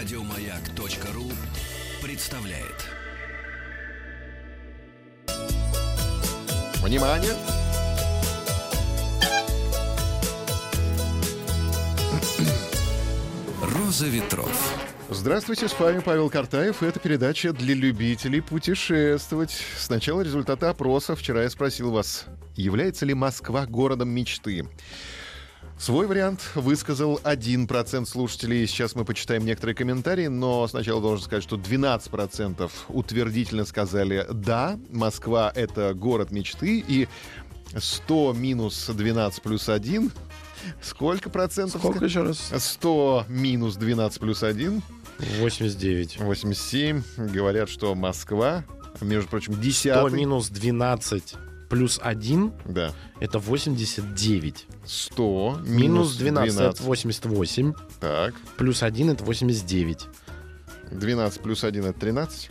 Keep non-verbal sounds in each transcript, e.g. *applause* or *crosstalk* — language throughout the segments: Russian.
Радиомаяк.ру представляет. Внимание! Роза ветров. Здравствуйте, с вами Павел Картаев. Это передача для любителей путешествовать. Сначала результаты опроса. Вчера я спросил вас, является ли Москва городом мечты? Свой вариант высказал 1% слушателей. Сейчас мы почитаем некоторые комментарии, но сначала должен сказать, что 12% утвердительно сказали «да, Москва — это город мечты», и 100 минус 12 плюс 1 Сколько процентов? Сколько еще раз? 100 минус 12 плюс 1 89. 87. Говорят, что Москва, между прочим, 10 100 минус 12 плюс 1 Да. это 89. 100 Минус 12, это 88. Так. Плюс 1 это 89. 12 плюс 1 это 13.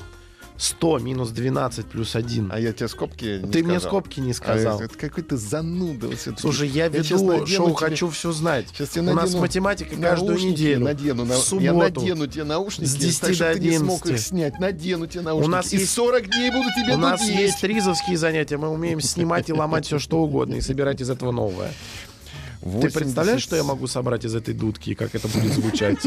100 минус 12 плюс 1. А я тебе скобки не Ты мне сказал. скобки не А сказал. это какой-то зануда. вот всё-таки. Слушай, я веду надену шоу тебе- «Хочу все знать». Тебе У нас математика каждую неделю. Надену, на- В я субботу. надену тебе наушники, С 10 так, до ты не смог 11. их снять. Надену тебе наушники. нас И есть- 40 дней буду тебе У нас есть ризовские занятия, мы умеем снимать и ломать все что угодно и собирать из этого новое. Ты 80 представляешь, что я могу собрать из этой дудки и как это будет звучать? *laughs*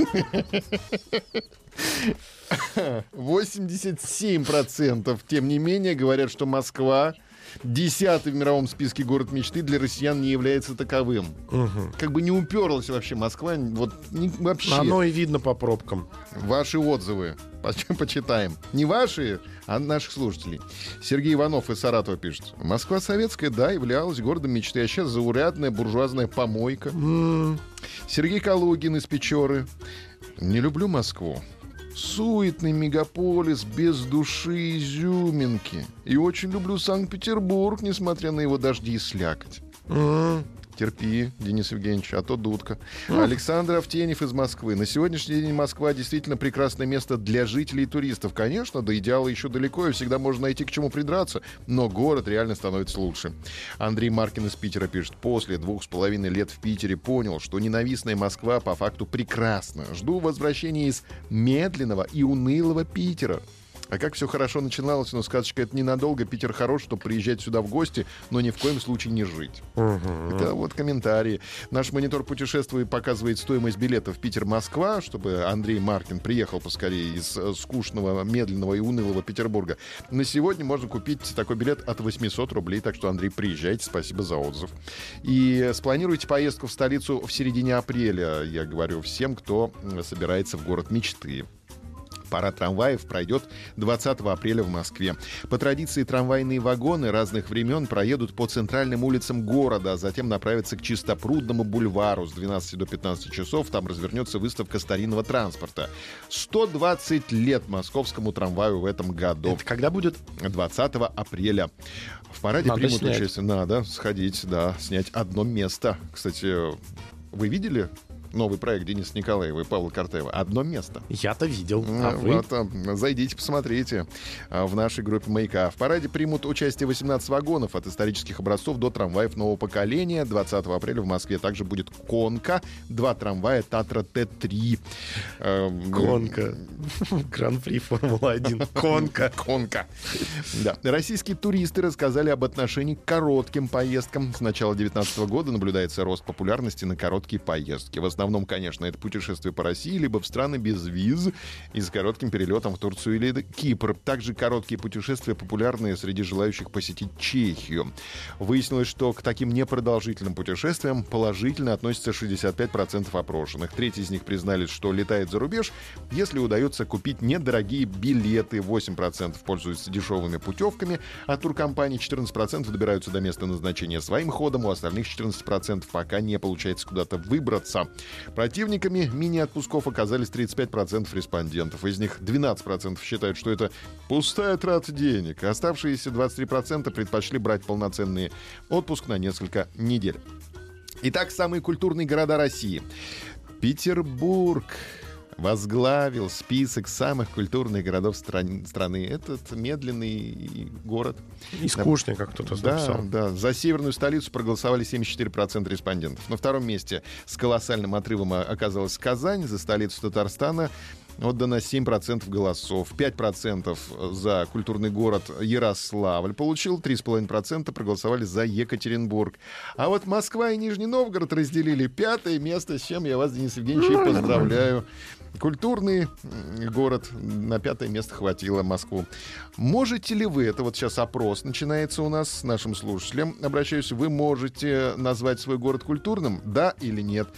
87% тем не менее говорят, что Москва десятый в мировом списке город мечты для россиян не является таковым. Как бы не уперлась вообще Москва, вот не- вообще. Оно и видно по пробкам. Ваши отзывы поч- почитаем. Не ваши, а наших слушателей. Сергей Иванов из Саратова пишет. Москва советская, да, являлась городом мечты, а сейчас заурядная буржуазная помойка. М, Сергей Калугин из Печоры. Не люблю Москву. Суетный мегаполис без души изюминки. И очень люблю Санкт-Петербург, несмотря на его дожди и слякоть. м. Терпи, Денис Евгеньевич, а то дудка. Александр Автенев из Москвы. На сегодняшний день Москва действительно прекрасное место для жителей и туристов. Конечно, до идеала еще далеко, и всегда можно найти к чему придраться, но город реально становится лучше. Андрей Маркин из Питера пишет. После двух с половиной лет в Питере понял, что ненавистная Москва по факту прекрасна. Жду возвращения из медленного и унылого Питера. А как все хорошо начиналось, но сказочка это ненадолго. Питер хорош, чтобы приезжать сюда в гости, но ни в коем случае не жить. Это вот комментарии. Наш монитор путешествий показывает стоимость билета в Питер-Москва, чтобы Андрей Маркин приехал поскорее из э, скучного, медленного и унылого Петербурга. На сегодня можно купить такой билет от 800 рублей, так что, Андрей, приезжайте, спасибо за отзыв. И спланируйте поездку в столицу в середине апреля, я говорю всем, кто собирается в город мечты. Парад трамваев пройдет 20 апреля в Москве. По традиции трамвайные вагоны разных времен проедут по центральным улицам города, а затем направятся к Чистопрудному бульвару с 12 до 15 часов. Там развернется выставка старинного транспорта. 120 лет московскому трамваю в этом году. Это когда будет? 20 апреля. В параде Надо примут снять. участие. Надо сходить, да, снять одно место. Кстати, вы видели новый проект Дениса Николаева и Павла Картаева? Одно место. Я-то видел. Ну, А вы? вот, а, зайдите, посмотрите а, в нашей группе «Маяка». В параде примут участие 18 вагонов от исторических образцов до трамваев нового поколения. 20 апреля в Москве также будет «Конка», два трамвая «Татра Т-3». Эм, Конка. *laughs* Гран-при Формула-1. Конка. *laughs* Конка. Да. Российские туристы рассказали об отношении к коротким поездкам. С начала 2019 года наблюдается рост популярности на короткие поездки. В основном, конечно, это путешествия по России, либо в страны без виз и с коротким перелетом в Турцию или Кипр. Также короткие путешествия популярны среди желающих посетить Чехию. Выяснилось, что к таким непродолжительным путешествиям положительно относятся 65% опрошенных. Треть из них признались, что летает за рубеж, если удается купить недорогие билеты. 8% пользуются дешевыми путевками, а туркомпании 14% добираются до места назначения своим ходом, у остальных 14% пока не получается куда-то выбраться. Противниками мини-отпусков оказались 35% респондентов. Из них 12% считают, что это пустая трата денег. Оставшиеся 23% предпочли брать полноценный отпуск на несколько недель. Итак, самые культурные города России. Петербург возглавил список самых культурных городов стран- страны. Этот медленный город. И скучный, как кто-то Да, написал. да. За северную столицу проголосовали 74% респондентов. На втором месте с колоссальным отрывом оказалась Казань. За столицу Татарстана Отдано 7% голосов. 5% за культурный город Ярославль получил. 3,5% проголосовали за Екатеринбург. А вот Москва и Нижний Новгород разделили пятое место, с чем я вас, Денис Евгеньевич, и поздравляю. Культурный город на пятое место хватило Москву. Можете ли вы, это вот сейчас опрос начинается у нас с нашим слушателем, обращаюсь, вы можете назвать свой город культурным, да или нет?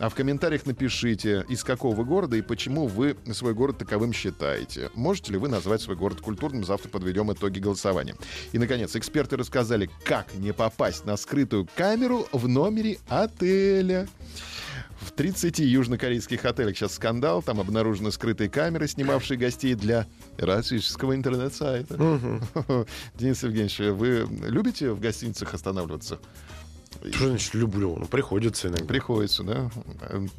А в комментариях напишите, из какого города и почему вы свой город таковым считаете. Можете ли вы назвать свой город культурным? Завтра подведем итоги голосования. И, наконец, эксперты рассказали, как не попасть на скрытую камеру в номере отеля. В 30 южнокорейских отелях сейчас скандал. Там обнаружены скрытые камеры, снимавшие гостей для российского интернет-сайта. *laughs* Денис Евгеньевич, вы любите в гостиницах останавливаться? Что значит люблю? Ну, приходится иногда. Приходится, да?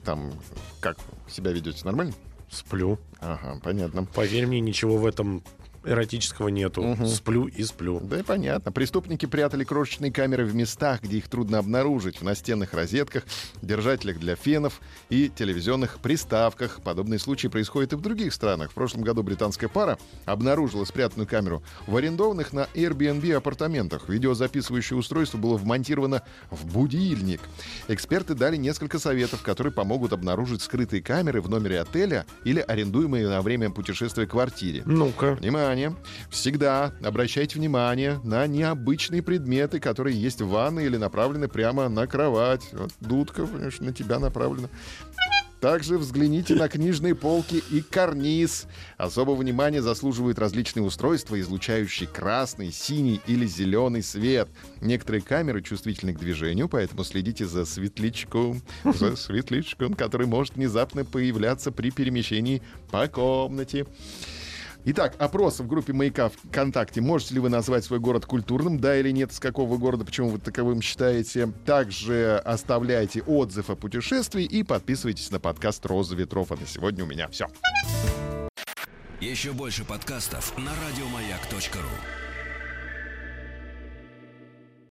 Там, как себя ведете? Нормально? Сплю. Ага, понятно. Поверь мне, ничего в этом эротического нету. Угу. Сплю и сплю. Да и понятно. Преступники прятали крошечные камеры в местах, где их трудно обнаружить. В настенных розетках, держателях для фенов и телевизионных приставках. Подобные случаи происходят и в других странах. В прошлом году британская пара обнаружила спрятанную камеру в арендованных на Airbnb апартаментах. Видеозаписывающее устройство было вмонтировано в будильник. Эксперты дали несколько советов, которые помогут обнаружить скрытые камеры в номере отеля или арендуемые на время путешествия квартире. Ну-ка. Внимание! Внимание, всегда обращайте внимание на необычные предметы, которые есть в ванной или направлены прямо на кровать. Вот дудка, конечно, на тебя направлена. Также взгляните на книжные полки и карниз. Особого внимания заслуживают различные устройства, излучающие красный, синий или зеленый свет. Некоторые камеры чувствительны к движению, поэтому следите за светлячком, за светлячком, который может внезапно появляться при перемещении по комнате. Итак, опрос в группе «Маяка» ВКонтакте. Можете ли вы назвать свой город культурным? Да или нет? С какого города? Почему вы таковым считаете? Также оставляйте отзыв о путешествии и подписывайтесь на подкаст «Роза ветров». А на сегодня у меня все. Еще больше подкастов на радиомаяк.ру